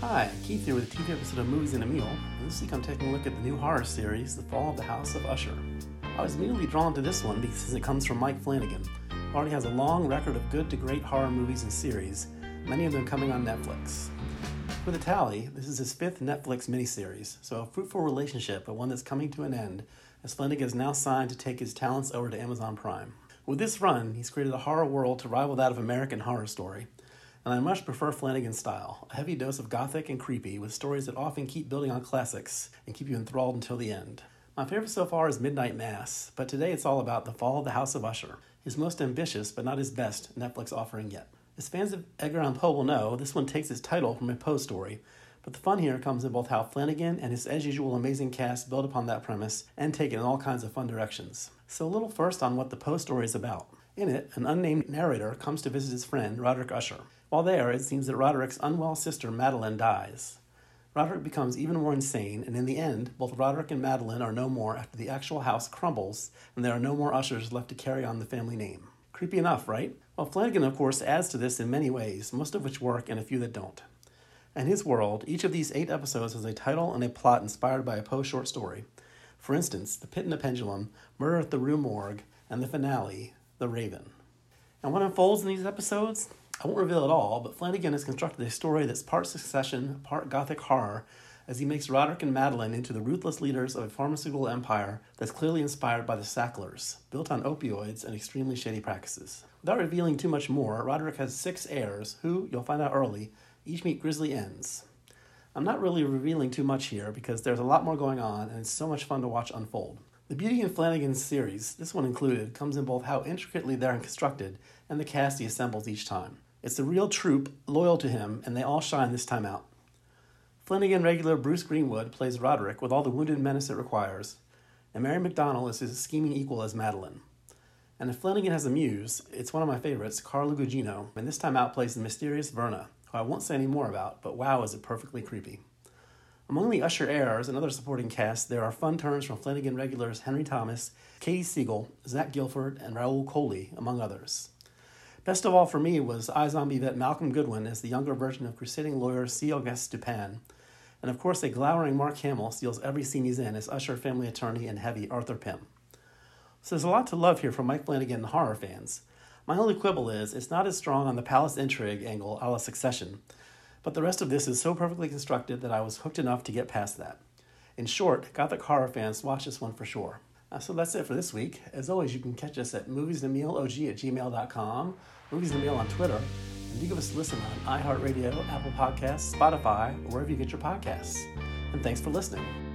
Hi, Keith here with a TV episode of Movies in a Meal. And this week I'm taking a look at the new horror series, The Fall of the House of Usher. I was immediately drawn to this one because it comes from Mike Flanagan, who already has a long record of good to great horror movies and series, many of them coming on Netflix. For the tally, this is his fifth Netflix miniseries, so a fruitful relationship, but one that's coming to an end, as Flanagan is now signed to take his talents over to Amazon Prime. With this run, he's created a horror world to rival that of American Horror Story, and I much prefer Flanagan's style a heavy dose of gothic and creepy, with stories that often keep building on classics and keep you enthralled until the end. My favorite so far is Midnight Mass, but today it's all about The Fall of the House of Usher, his most ambitious but not his best Netflix offering yet. As fans of Edgar Allan Poe will know, this one takes its title from a Poe story, but the fun here comes in both how Flanagan and his as usual amazing cast build upon that premise and take it in all kinds of fun directions. So, a little first on what the Poe story is about. In it, an unnamed narrator comes to visit his friend, Roderick Usher. While there, it seems that Roderick's unwell sister, Madeline, dies. Roderick becomes even more insane, and in the end, both Roderick and Madeline are no more after the actual house crumbles and there are no more ushers left to carry on the family name. Creepy enough, right? Well, Flanagan, of course, adds to this in many ways, most of which work and a few that don't. In his world, each of these eight episodes has a title and a plot inspired by a Poe short story. For instance, The Pit and the Pendulum, Murder at the Rue Morgue, and the finale, The Raven. And what unfolds in these episodes? I won't reveal it all, but Flanagan has constructed a story that's part succession, part gothic horror, as he makes Roderick and Madeline into the ruthless leaders of a pharmaceutical empire that's clearly inspired by the Sacklers, built on opioids and extremely shady practices. Without revealing too much more, Roderick has six heirs who, you'll find out early, each meet grisly ends. I'm not really revealing too much here because there's a lot more going on and it's so much fun to watch unfold. The beauty in Flanagan's series, this one included, comes in both how intricately they're constructed and the cast he assembles each time. It's the real troupe loyal to him, and they all shine this time out. Flanagan regular Bruce Greenwood plays Roderick with all the wounded menace it requires, and Mary McDonnell is his scheming equal as Madeline. And if Flanagan has a muse, it's one of my favorites, Carla Gugino, and this time out plays the mysterious Verna, who I won't say any more about, but wow, is it perfectly creepy. Among the Usher heirs and other supporting cast, there are fun turns from Flanagan regulars Henry Thomas, Katie Siegel, Zach Gilford, and Rahul Kohli, among others. Best of all for me was iZombie vet Malcolm Goodwin as the younger version of crusading lawyer C. Auguste Dupin. And of course, a glowering Mark Hamill steals every scene he's in as Usher family attorney and heavy Arthur Pym. So there's a lot to love here from Mike Flanagan and horror fans. My only quibble is it's not as strong on the palace intrigue angle a la Succession, but the rest of this is so perfectly constructed that I was hooked enough to get past that. In short, Gothic horror fans watch this one for sure. Uh, so that's it for this week. As always, you can catch us at moviesandmealog at gmail.com, Movies and Meal on Twitter, and you give us a listen on iHeartRadio, Apple Podcasts, Spotify, or wherever you get your podcasts. And thanks for listening.